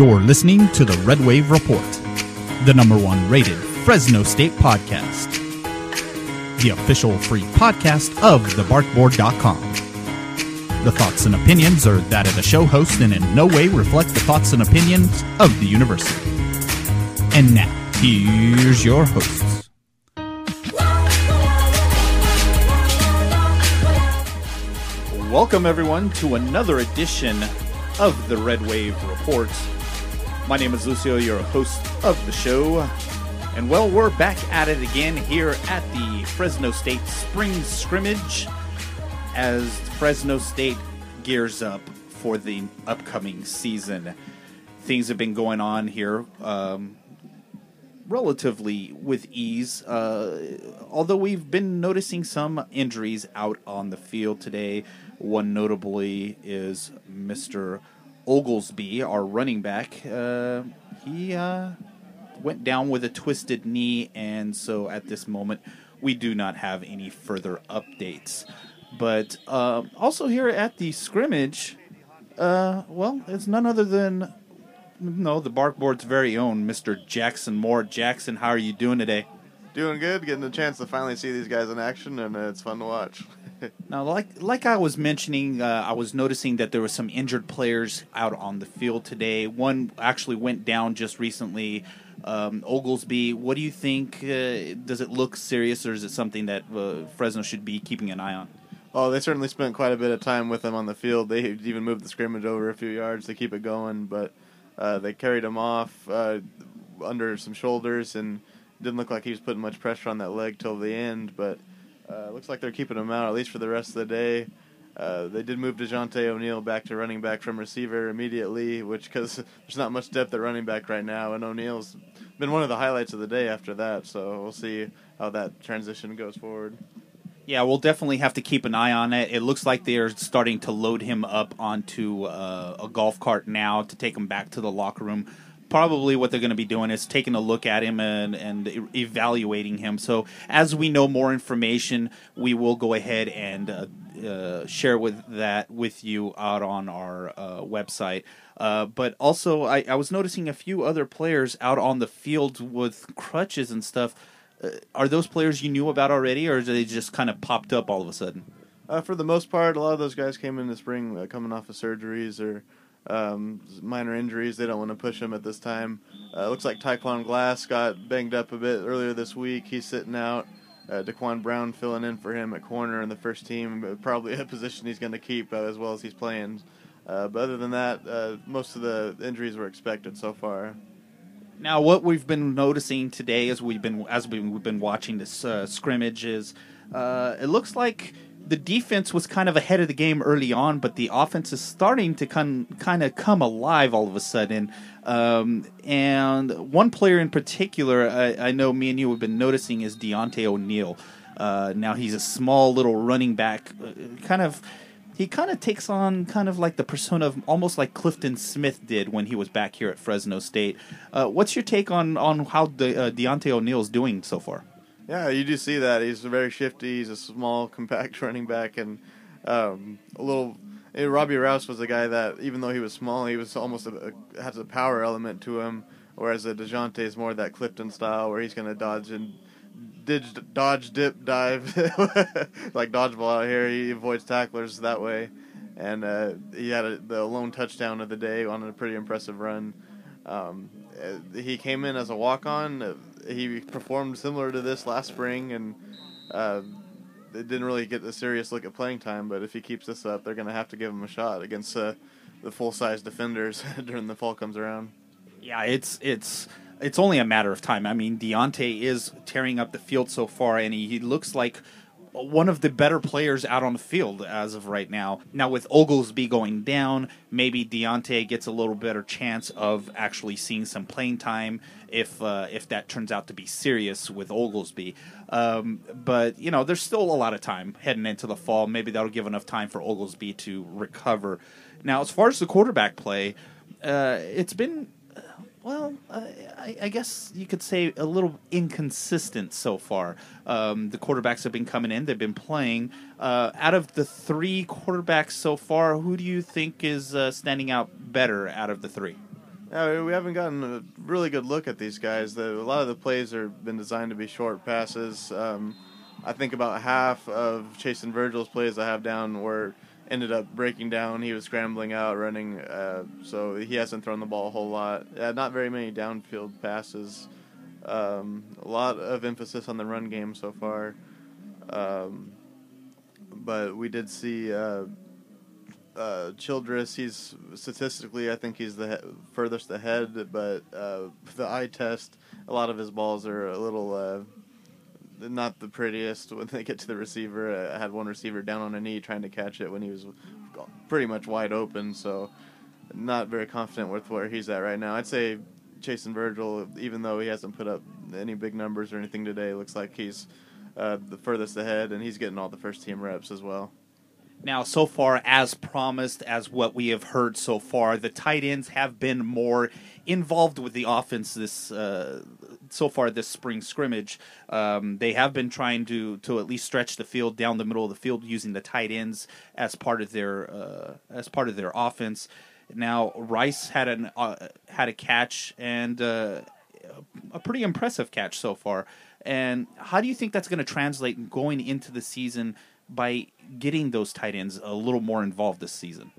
You're listening to the Red Wave Report, the number one rated Fresno State podcast, the official free podcast of thebarkboard.com. The thoughts and opinions are that of the show host and in no way reflect the thoughts and opinions of the university. And now, here's your hosts. Welcome, everyone, to another edition of the Red Wave Report. My name is Lucio, your host of the show. And well, we're back at it again here at the Fresno State Spring Scrimmage as Fresno State gears up for the upcoming season. Things have been going on here um, relatively with ease, uh, although we've been noticing some injuries out on the field today. One notably is Mr. Oglesby, our running back. Uh, he uh, went down with a twisted knee, and so at this moment, we do not have any further updates. But uh, also here at the scrimmage, uh, well, it's none other than no the Barkboard's very own Mr. Jackson Moore. Jackson, how are you doing today? Doing good, getting a chance to finally see these guys in action, and it's fun to watch. Now, like like I was mentioning, uh, I was noticing that there were some injured players out on the field today. One actually went down just recently. Um, Oglesby, what do you think? Uh, does it look serious, or is it something that uh, Fresno should be keeping an eye on? Oh, they certainly spent quite a bit of time with him on the field. They even moved the scrimmage over a few yards to keep it going, but uh, they carried him off uh, under some shoulders and didn't look like he was putting much pressure on that leg till the end. But uh, looks like they're keeping him out at least for the rest of the day. Uh, they did move Dejounte O'Neal back to running back from receiver immediately, which because there's not much depth at running back right now, and O'Neal's been one of the highlights of the day after that. So we'll see how that transition goes forward. Yeah, we'll definitely have to keep an eye on it. It looks like they're starting to load him up onto uh, a golf cart now to take him back to the locker room. Probably what they're going to be doing is taking a look at him and, and e- evaluating him. So, as we know more information, we will go ahead and uh, uh, share with that with you out on our uh, website. Uh, but also, I, I was noticing a few other players out on the field with crutches and stuff. Uh, are those players you knew about already, or did they just kind of popped up all of a sudden? Uh, for the most part, a lot of those guys came in the spring coming off of surgeries or um, minor injuries. They don't want to push him at this time. Uh, looks like Tyquan Glass got banged up a bit earlier this week. He's sitting out. Uh, Daquan Brown filling in for him at corner in the first team, probably a position he's going to keep uh, as well as he's playing. Uh, but other than that, uh, most of the injuries were expected so far. Now, what we've been noticing today, as we've been as we've been watching this uh, scrimmage, is uh, it looks like the defense was kind of ahead of the game early on, but the offense is starting to kind kind of come alive all of a sudden. Um, and one player in particular, I, I, know me and you have been noticing, is Deontay O'Neal. Uh, now he's a small little running back, uh, kind of he kind of takes on kind of like the persona of almost like Clifton Smith did when he was back here at Fresno State. Uh, what's your take on on how De, uh, Deontay O'Neal is doing so far? Yeah, you do see that he's very shifty. He's a small, compact running back, and um, a little. eh, Robbie Rouse was a guy that, even though he was small, he was almost a, a, has a power element to him. Whereas a Dejounte is more that Clifton style, where he's going to dodge and dodge, dip, dive, like dodgeball out here. He avoids tacklers that way, and uh, he had a, the lone touchdown of the day on a pretty impressive run. Um, he came in as a walk on. Uh, he performed similar to this last spring, and uh, it didn't really get a serious look at playing time. But if he keeps this up, they're going to have to give him a shot against uh, the full size defenders during the fall comes around. Yeah, it's it's it's only a matter of time. I mean, Deontay is tearing up the field so far, and he, he looks like one of the better players out on the field as of right now. Now with Oglesby going down, maybe Deontay gets a little better chance of actually seeing some playing time if uh, if that turns out to be serious with Oglesby. Um, but you know, there's still a lot of time heading into the fall. Maybe that'll give enough time for Oglesby to recover. Now, as far as the quarterback play, uh, it's been well, uh, I, I, guess you could say a little inconsistent so far. Um, the quarterbacks have been coming in; they've been playing. Uh, out of the three quarterbacks so far, who do you think is uh, standing out better out of the three? Yeah, we haven't gotten a really good look at these guys. The, a lot of the plays have been designed to be short passes. Um, I think about half of Chason Virgil's plays I have down were ended up breaking down. He was scrambling out, running, uh, so he hasn't thrown the ball a whole lot. Uh, not very many downfield passes. Um, a lot of emphasis on the run game so far. Um, but we did see uh, uh, Childress. He's statistically, I think he's the he- furthest ahead, but uh, the eye test, a lot of his balls are a little uh, not the prettiest when they get to the receiver. I had one receiver down on a knee trying to catch it when he was pretty much wide open, so not very confident with where he's at right now. I'd say Chason Virgil, even though he hasn't put up any big numbers or anything today, looks like he's uh, the furthest ahead, and he's getting all the first team reps as well. Now, so far, as promised, as what we have heard so far, the tight ends have been more involved with the offense this uh, so far this spring scrimmage. Um, they have been trying to to at least stretch the field down the middle of the field using the tight ends as part of their uh, as part of their offense. Now, Rice had an uh, had a catch and uh, a pretty impressive catch so far. And how do you think that's going to translate going into the season by getting those tight ends a little more involved this season?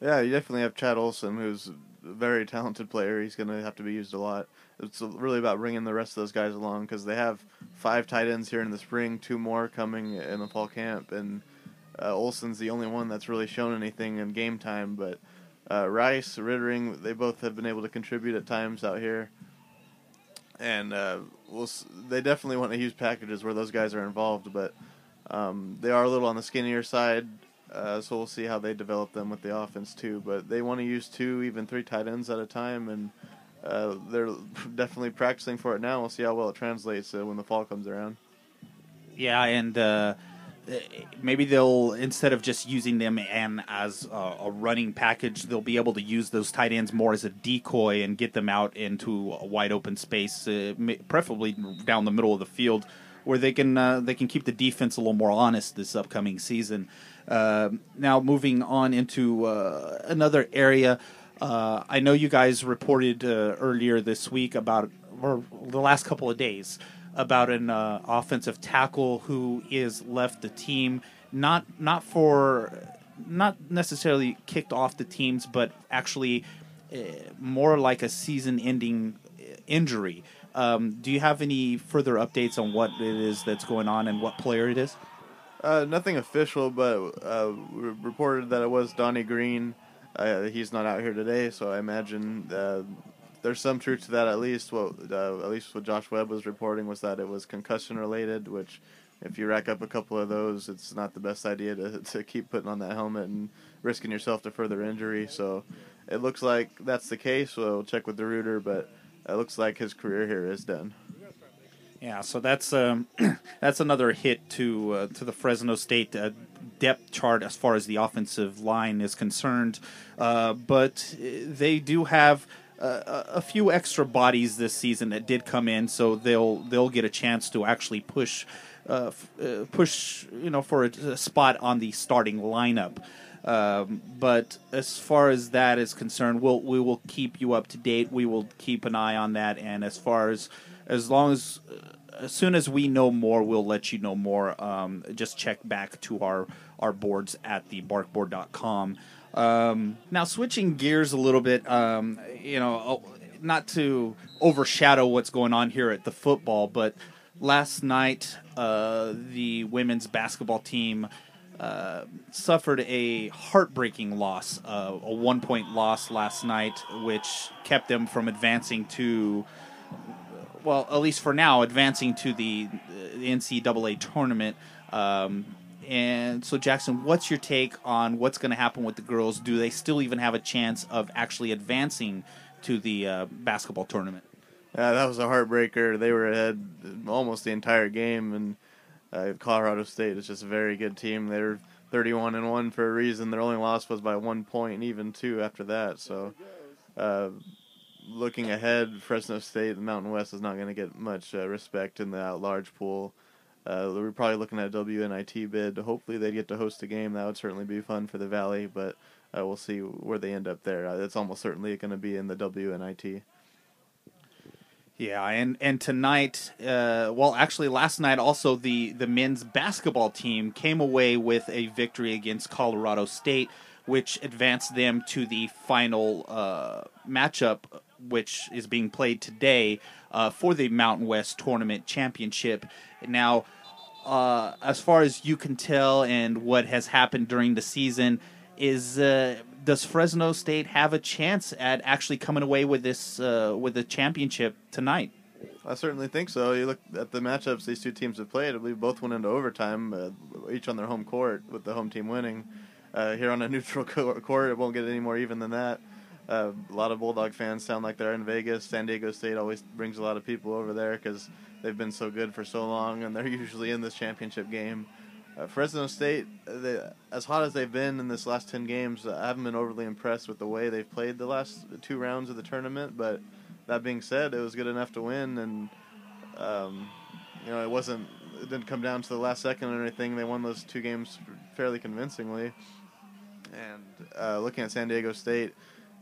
Yeah, you definitely have Chad Olson, who's a very talented player. He's going to have to be used a lot. It's really about bringing the rest of those guys along because they have five tight ends here in the spring, two more coming in the fall camp, and uh, Olson's the only one that's really shown anything in game time. But uh, Rice, Rittering, they both have been able to contribute at times out here, and uh, we'll, they definitely want to use packages where those guys are involved, but um, they are a little on the skinnier side. Uh, so we'll see how they develop them with the offense too. But they want to use two, even three tight ends at a time, and uh, they're definitely practicing for it now. We'll see how well it translates uh, when the fall comes around. Yeah, and uh, maybe they'll instead of just using them and as a, a, running package, they'll be able to use those tight ends more as a decoy and get them out into a wide open space, uh, preferably down the middle of the field, where they can uh, they can keep the defense a little more honest this upcoming season. Uh, now, moving on into another area. Uh, I know you guys reported uh, earlier this week about, or the last couple of days, about an uh, offensive tackle who is left the team, not not for, not necessarily kicked off the teams, but actually uh, more like a season-ending injury. Um, do you have any further updates on what it is that's going on and what player it is? Uh, nothing official, but uh, reported that it was Donnie Green. Uh, he's not out here today, so I imagine uh, there's some truth to that. At least what uh, at least what Josh Webb was reporting was that it was concussion related. Which, if you rack up a couple of those, it's not the best idea to to keep putting on that helmet and risking yourself to further injury. So, it looks like that's the case. We'll check with the rooter, but it looks like his career here is done. Yeah, so that's um, that's another hit to uh, to the Fresno State uh, depth chart as far as the offensive line is concerned. Uh, but they do have uh, a few extra bodies this season that did come in, so they'll they'll get a chance to actually push uh, uh, push you know for a, a, spot on the starting lineup. Um, but as far as that is concerned, we'll we will keep you up to date. We will keep an eye on that, and as far as as long as as soon as we know more, we'll let you know more. Um, just check back to our our boards at the barkboard.com. Um, now, switching gears a little bit, um, you know, oh, not to overshadow what's going on here at the football, but last night uh, the women's basketball team uh, suffered a heartbreaking loss, uh, a one point loss last night, which kept them from advancing to well, at least for now, advancing to the, the NCAA tournament. Um, and so, Jackson, what's your take on what's going to happen with the girls? Do they still even have a chance of actually advancing to the uh, basketball tournament? Yeah, that was a heartbreaker. They were ahead almost the entire game, and uh, Colorado State is just a very good team. They're 31 and one for a reason. Their only loss was by one point, and even two after that. So, uh, looking ahead, Fresno State, the Mountain West is not going to get much uh, respect in the at-large pool. Uh, we're probably looking at a WNIT bid. Hopefully, they'd get to host a game. That would certainly be fun for the Valley. But uh, we'll see where they end up there. Uh, it's almost certainly going to be in the WNIT. Yeah, and and tonight, uh, well, actually, last night also the the men's basketball team came away with a victory against Colorado State, which advanced them to the final uh, matchup, which is being played today uh, for the Mountain West Tournament Championship. Now, uh, as far as you can tell, and what has happened during the season, is uh, does Fresno State have a chance at actually coming away with this uh, with the championship tonight? I certainly think so. You look at the matchups these two teams have played. I believe both went into overtime, uh, each on their home court, with the home team winning. Uh, here on a neutral court, it won't get any more even than that. Uh, a lot of Bulldog fans sound like they're in Vegas. San Diego State always brings a lot of people over there because they've been so good for so long, and they're usually in this championship game. Uh, Fresno State, they, as hot as they've been in this last 10 games, I haven't been overly impressed with the way they've played the last two rounds of the tournament. But that being said, it was good enough to win, and um, you know it wasn't. It didn't come down to the last second or anything. They won those two games fairly convincingly. And uh, looking at San Diego State,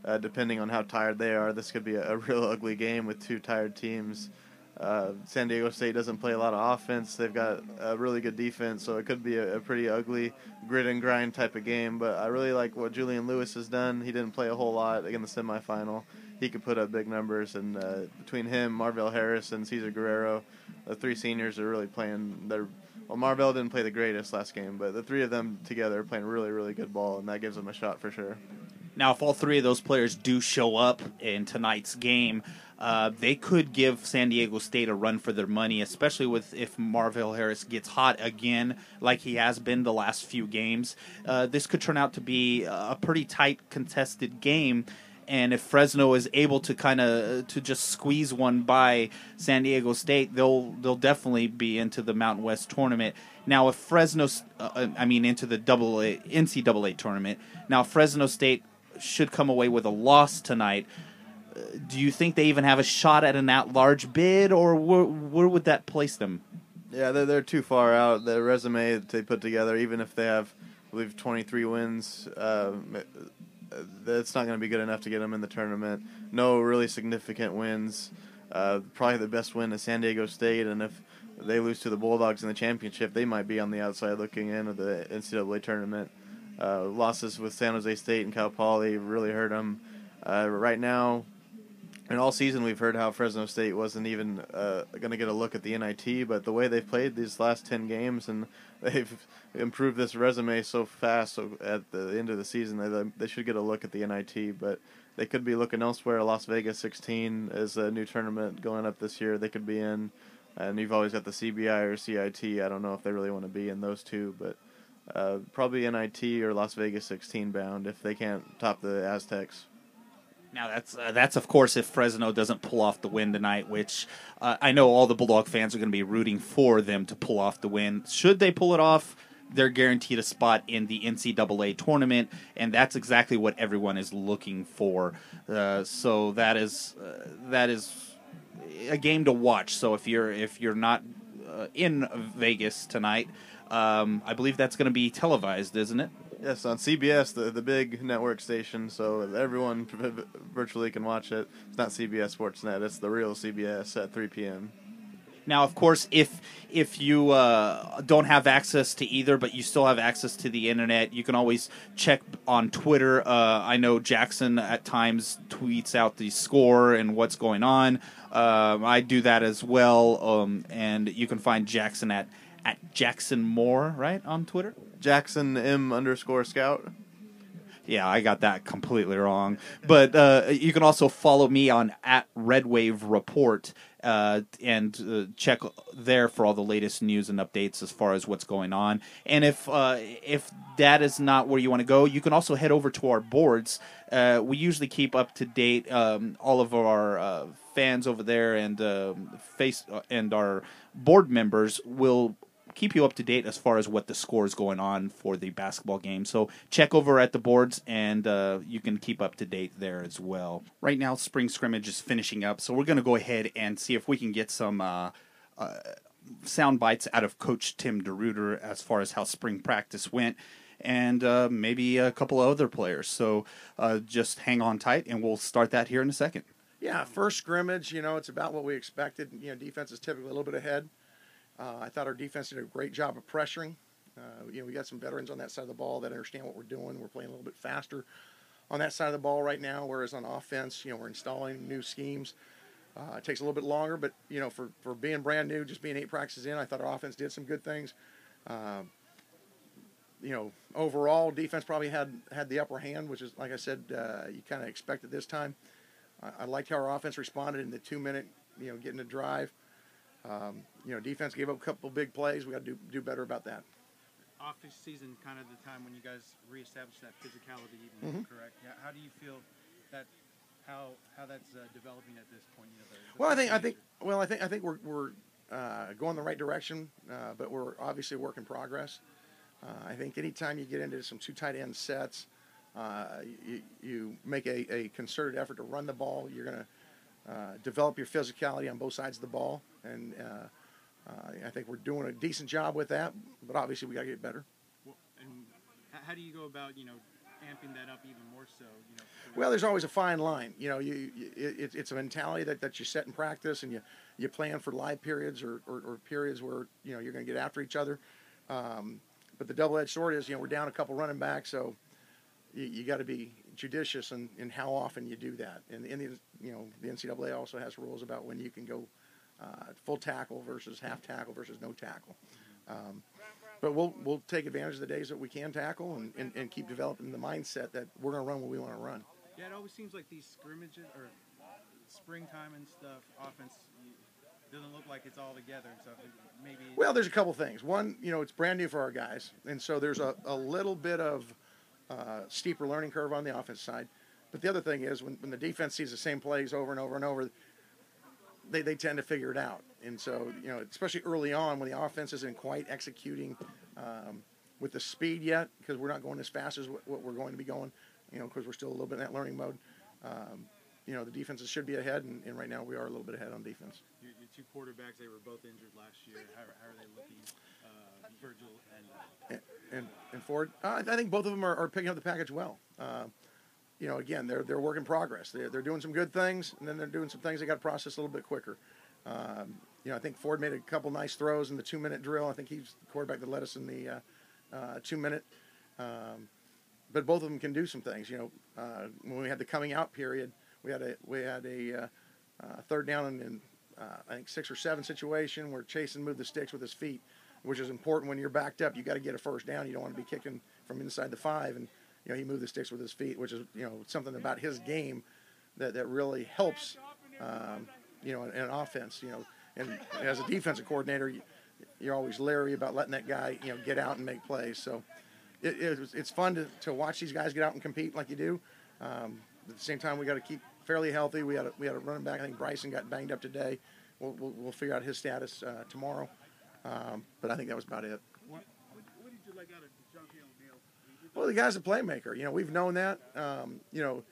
uh, depending on how tired they are, this could be a, a real ugly game with two tired teams. Uh, San Diego State doesn't play a lot of offense. They've got a really good defense, so it could be a, a, pretty ugly grit and grind type of game. But I really like what Julien Lewis has done. He didn't play a whole lot in the semifinal. He could put up big numbers, and uh, between him, Marvelle Harris, and Cezar Guerrero, the three seniors are really playing. They're well, Marvelle didn't play the greatest last game, but the three of them together are playing really, really good ball, and that gives them a shot for sure. Now, if all three of those players do show up in tonight's game, uh, they could give San Diego State a run for their money, especially with if Marvelle Harris gets hot again, like he has been the last few games. Uh, this could turn out to be a pretty tight, contested game. And if Fresno is able to kind of to just squeeze one by San Diego State, they'll they'll definitely be into the Mountain West tournament. Now, if Fresno, uh, I mean, into the double NCAA tournament. Now, Fresno State should come away with a loss tonight do you think they even have a shot at an at-large bid, or where, where would that place them? Yeah, they're they're too far out. The resume that they put together, even if they have, I believe, 23 wins, uh, that's not going to be good enough to get them in the tournament. No really significant wins. Uh, probably the best win is San Diego State, and if they lose to the Bulldogs in the championship, they might be on the outside looking in of the NCAA tournament. Uh, losses with San Jose State and Cal Poly really hurt them. Uh, right now, and all season we've heard how Fresno State wasn't even uh, going to get a look at the NIT, but the way they've played these last ten games and they've improved this resume so fast, so at the end of the season they they should get a look at the NIT, but they could be looking elsewhere. Las Vegas 16 is a new tournament going up this year. They could be in, and you've always got the CBI or CIT. I don't know if they really want to be in those two, but uh, probably NIT or Las Vegas 16 bound if they can't top the Aztecs. Now that's uh, that's of course if Fresno doesn't pull off the win tonight, which uh, I know all the Bulldog fans are going to be rooting for them to pull off the win. Should they pull it off, they're guaranteed a spot in the NCAA tournament, and that's exactly what everyone is looking for. Uh, so that is uh, that is a game to watch. So if you're if you're not uh, in Vegas tonight, um, I believe that's going to be televised, isn't it? Yes, on CBS, the the big network station, so everyone virtually can watch it. It's not CBS Sportsnet; it's the real CBS at 3 p.m. Now, of course, if if you uh, don't have access to either, but you still have access to the internet, you can always check on Twitter. Uh, I know Jackson at times tweets out the score and what's going on. Uh, I do that as well, um, and you can find Jackson at at Jackson Moore, right, on Twitter. Jackson M underscore Scout. Yeah, I got that completely wrong. But uh, you can also follow me on at Red Wave Report uh, and uh, check there for all the latest news and updates as far as what's going on. And if uh, if that is not where you want to go, you can also head over to our boards. Uh, we usually keep up to date um, all of our uh, fans over there and um, face and our board members will keep you up to date as far as what the score is going on for the basketball game. So check over at the boards, and uh, you can keep up to date there as well. Right now, spring scrimmage is finishing up, so we're going to go ahead and see if we can get some. Uh, uh, sound bites out of Coach Tim DeRuyter as far as how spring practice went. and uh, maybe a couple of other players. So uh, just hang on tight, and we'll start that here in a second. Yeah, first scrimmage, you know, it's about what we expected. You know, defense is typically a little bit ahead. Uh, I thought our defense did a great job of pressuring. Uh, you know, we got some veterans on that side of the ball that understand what we're doing. We're playing a little bit faster on that side of the ball right now, whereas on offense, you know, we're installing new schemes. Uh, it takes a little bit longer, but you know, for, for being brand new, just being eight practices in, I thought our offense did some good things. Uh, you know, overall, defense probably had had the upper hand, which is like I said, uh, you kind of expected this time. I, I, liked how our offense responded in the two minute, you know, getting a drive. Um, you know, defense gave up a couple big plays. We got to do do better about that. Off season, kind of the time when you guys reestablished that physicality, even mm-hmm. correct? Yeah. How do you feel that how how that's uh, developing at this point? You know, the, the well, I think I think well, I think I think we're we're uh, going the right direction, uh, but we're obviously a work in progress. Uh, I think anytime you get into some two tight end sets, uh, you, you make a, a, concerted effort to run the ball. You're going to uh, develop your physicality on both sides of the ball, and I think we're doing a decent job with that. But obviously, we got to get better. Well, and how do you go about you know amping that up even more so? You know, well, there's always a fine line. You know, you, you it, it's a mentality that, that you set in practice, and you you plan for live periods or, or, or periods where you know you're going to get after each other. Um, but the double-edged sword is, you know, we're down a couple running backs, so you, you got to be judicious in, in how often you do that. And in the you know the NCAA also has rules about when you can go uh, full tackle versus half tackle versus no tackle. Um, but we'll we'll take advantage of the days that we can tackle and, and, and keep developing the mindset that we're going to run what we want to run. Yeah, it always seems like these scrimmages or springtime and stuff, offense doesn't look like it's all together. So maybe. Well, there's a couple things. One, you know, it's brand new for our guys, and so there's a, a little bit of uh, steeper learning curve on the offense side. But the other thing is when, when the defense sees the same plays over and over and over, they, they tend to figure it out. And so, you know, especially early on when the offense isn't quite executing um, with the speed yet, because we're not going as fast as what, what we're going to be going, you know, because we're still a little bit in that learning mode. Um, you know, the defenses should be ahead, and, and, right now we are a little bit ahead on defense. Your, your two quarterbacks, they were both injured last year. How, how are they looking, uh, Virgil and, and, and, and Ford? Uh, I think both of them are, are picking up the package well. You know, again, they're, they're work in progress. They're, they're doing some good things, and then they're doing some things they got to process a little bit quicker. Um, you know, I think Ford made a couple nice throws in the two minute drill. I think he's the quarterback that led us in the uh, uh, two minute. Um, but both of them can do some things. You know, uh, when we had the coming out period, we had a we had a uh, uh, third down and uh, I think six or seven situation where Chason moved the sticks with his feet, which is important when you're backed up. You got to get a first down. You don't want to be kicking from inside the five, and you know he moved the sticks with his feet, which is you know something about his game that that really helps. Um, you know, in, in offense, you know, and as a defensive coordinator, you, you're always leery about letting that guy, you know, get out and make plays. So it, it, it's fun to, to watch these guys get out and compete like you do. Um, at the same time, we got to keep fairly healthy. We had a, we had a running back. I think Bryson got banged up today. We'll, we'll, we'll figure out his status uh, tomorrow. Um, but I think that was about it. What, what did you like out of Junkie O'Neill? Well, the guy's a playmaker. You know, we've known that. Um, you know,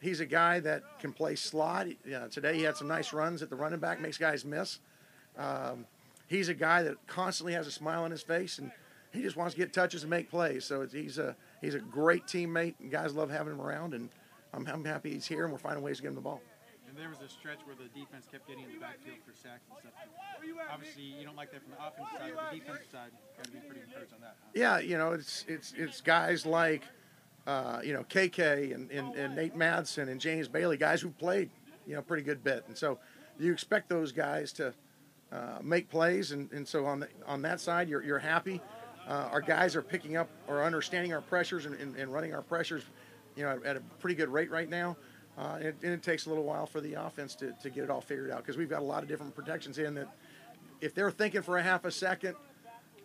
he's a guy that can play slot. You know, today he had some nice runs at the running back, makes guys miss. Um, he's a guy that constantly has a smile on his face, and he just wants to get touches and make plays. So he's a he's a great teammate, and guys love having him around. And I'm, I'm happy he's here, and we're finding ways to get him the ball. There was a stretch where the defense kept getting in the backfield for sacks and stuff. Obviously, you don't like that from the offensive side, but the defensive side, got to be pretty encouraged on that. Huh? Yeah, you know, it's it's it's guys like. Uh, you know, KK and, and, and Nate Madsen and James Bailey, guys who played, you know, pretty good bit. And so you expect those guys to uh, make plays. And, and so on, the, on that side, you're, you're happy. Uh, our guys are picking up or understanding our pressures and, and, and running our pressures, you know, at a pretty good rate right now. Uh, and, and, it takes a little while for the offense to, to get it all figured out because we've got a lot of different protections in that if they're thinking for a half a second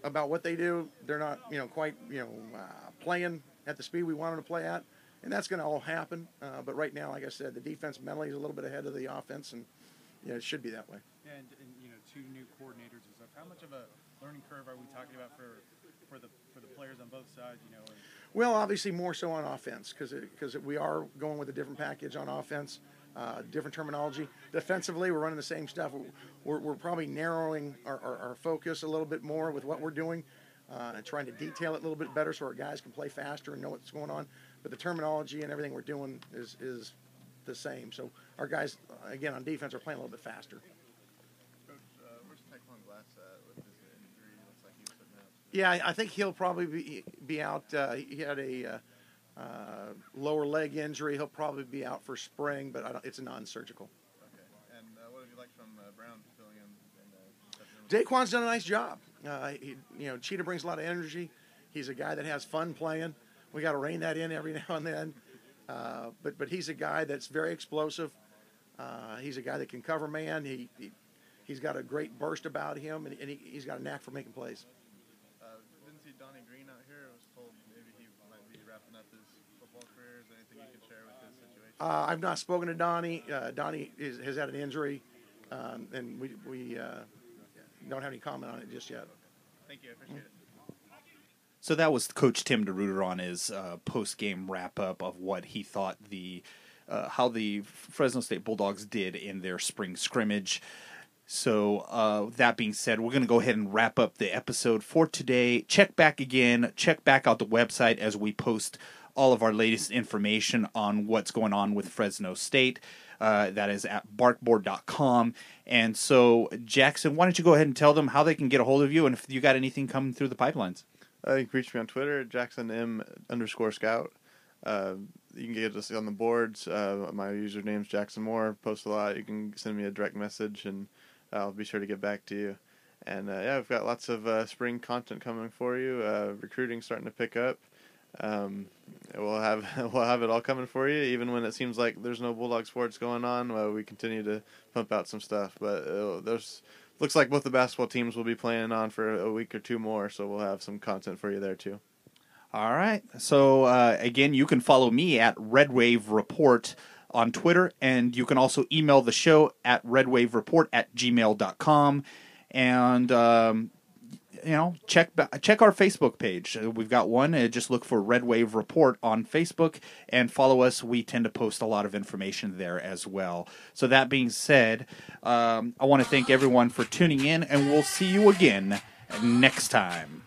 about what they do, they're not, you know, quite, you know, uh, playing at the speed we want them to play at. And that's going to all happen. Uh, but right now, like I said, the defense mentally is a little bit ahead of the offense, and you know, it should be that way. And, and you know, two new coordinators and stuff. How much of a learning curve are we talking about for for the for the players on both sides? You know. And- well, obviously more so on offense because because we are going with a different package on offense, uh, different terminology. Defensively, we're running the same stuff. We're, we're probably narrowing our, our, our, focus a little bit more with what we're doing. uh, and trying to detail it a little bit better so our guys can play faster and know what's going on. But the terminology and everything we're doing is is the same. So our guys, uh, again, on defense, are playing a little bit faster. Coach, uh, where's Tyquan Glass at with his injury? Looks like he's sitting out. Yeah, I, think he'll probably be be out. Uh, he had a uh, uh, lower leg injury. He'll probably be out for spring, but I don't, it's a non-surgical. Okay. And uh, what have you liked from uh, Brown filling in? uh, Daquan's done a nice job. Uh, he, you know, Cheetah brings a lot of energy. He's a guy that has fun playing. We got to rein that in every now and then. Uh, but but he's a guy that's very explosive. Uh, he's a guy that can cover man. He, he he's got a great burst about him, and, and he, he's got a knack for making plays. Uh, didn't see Donnie Green out here. I was told maybe he might be wrapping up his football career. Is there anything you can share with his situation? Uh, I've not spoken to Donnie. Uh, Donnie is, has had an injury, um, and we we uh, don't have any comment on it just yet. Thank you. I appreciate it. So that was Coach Tim DeRuyter on his uh, post game wrap up of what he thought the uh, how the Fresno State Bulldogs did in their spring scrimmage. So uh, that being said, we're going to go ahead and wrap up the episode for today. Check back again. Check back out the website as we post all of our latest information on what's going on with Fresno State. Uh, that is at barkboard.com. And so, Jackson, why don't you go ahead and tell them how they can get a hold of you and if you got anything coming through the pipelines? Uh, you can reach me on Twitter, Jackson underscore Scout. Uh, you can get us on the boards. Uh, my username's Jackson Moore. Post a lot. You can send me a direct message, and I'll be sure to get back to you. And uh, yeah, we've got lots of uh, spring content coming for you. Uh, recruiting starting to pick up. Um, we'll have we'll have it all coming for you, even when it seems like there's no Bulldog sports going on. Well, we continue to pump out some stuff, but uh, there's looks like both the basketball teams will be playing on for a week or two more, so we'll have some content for you there too. All right. So uh, again, you can follow me at Red Wave Report on Twitter, and you can also email the show at redwavereport at gmail.com. And um, you know, check check our Facebook page. Uh, We've got one. Uh, just look for Red Wave Report on Facebook and follow us. We tend to post a lot of information there as well. So that being said, um, I want to thank everyone for tuning in, and we'll see you again next time.